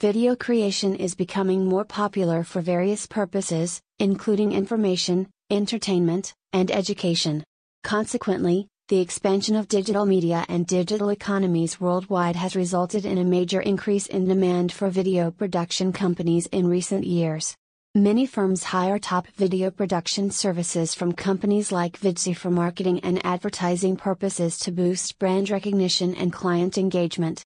Video creation is becoming more popular for various purposes, including information, entertainment, and education. Consequently, the expansion of digital media and digital economies worldwide has resulted in a major increase in demand for video production companies in recent years. Many firms hire top video production services from companies like Vidzy for marketing and advertising purposes to boost brand recognition and client engagement.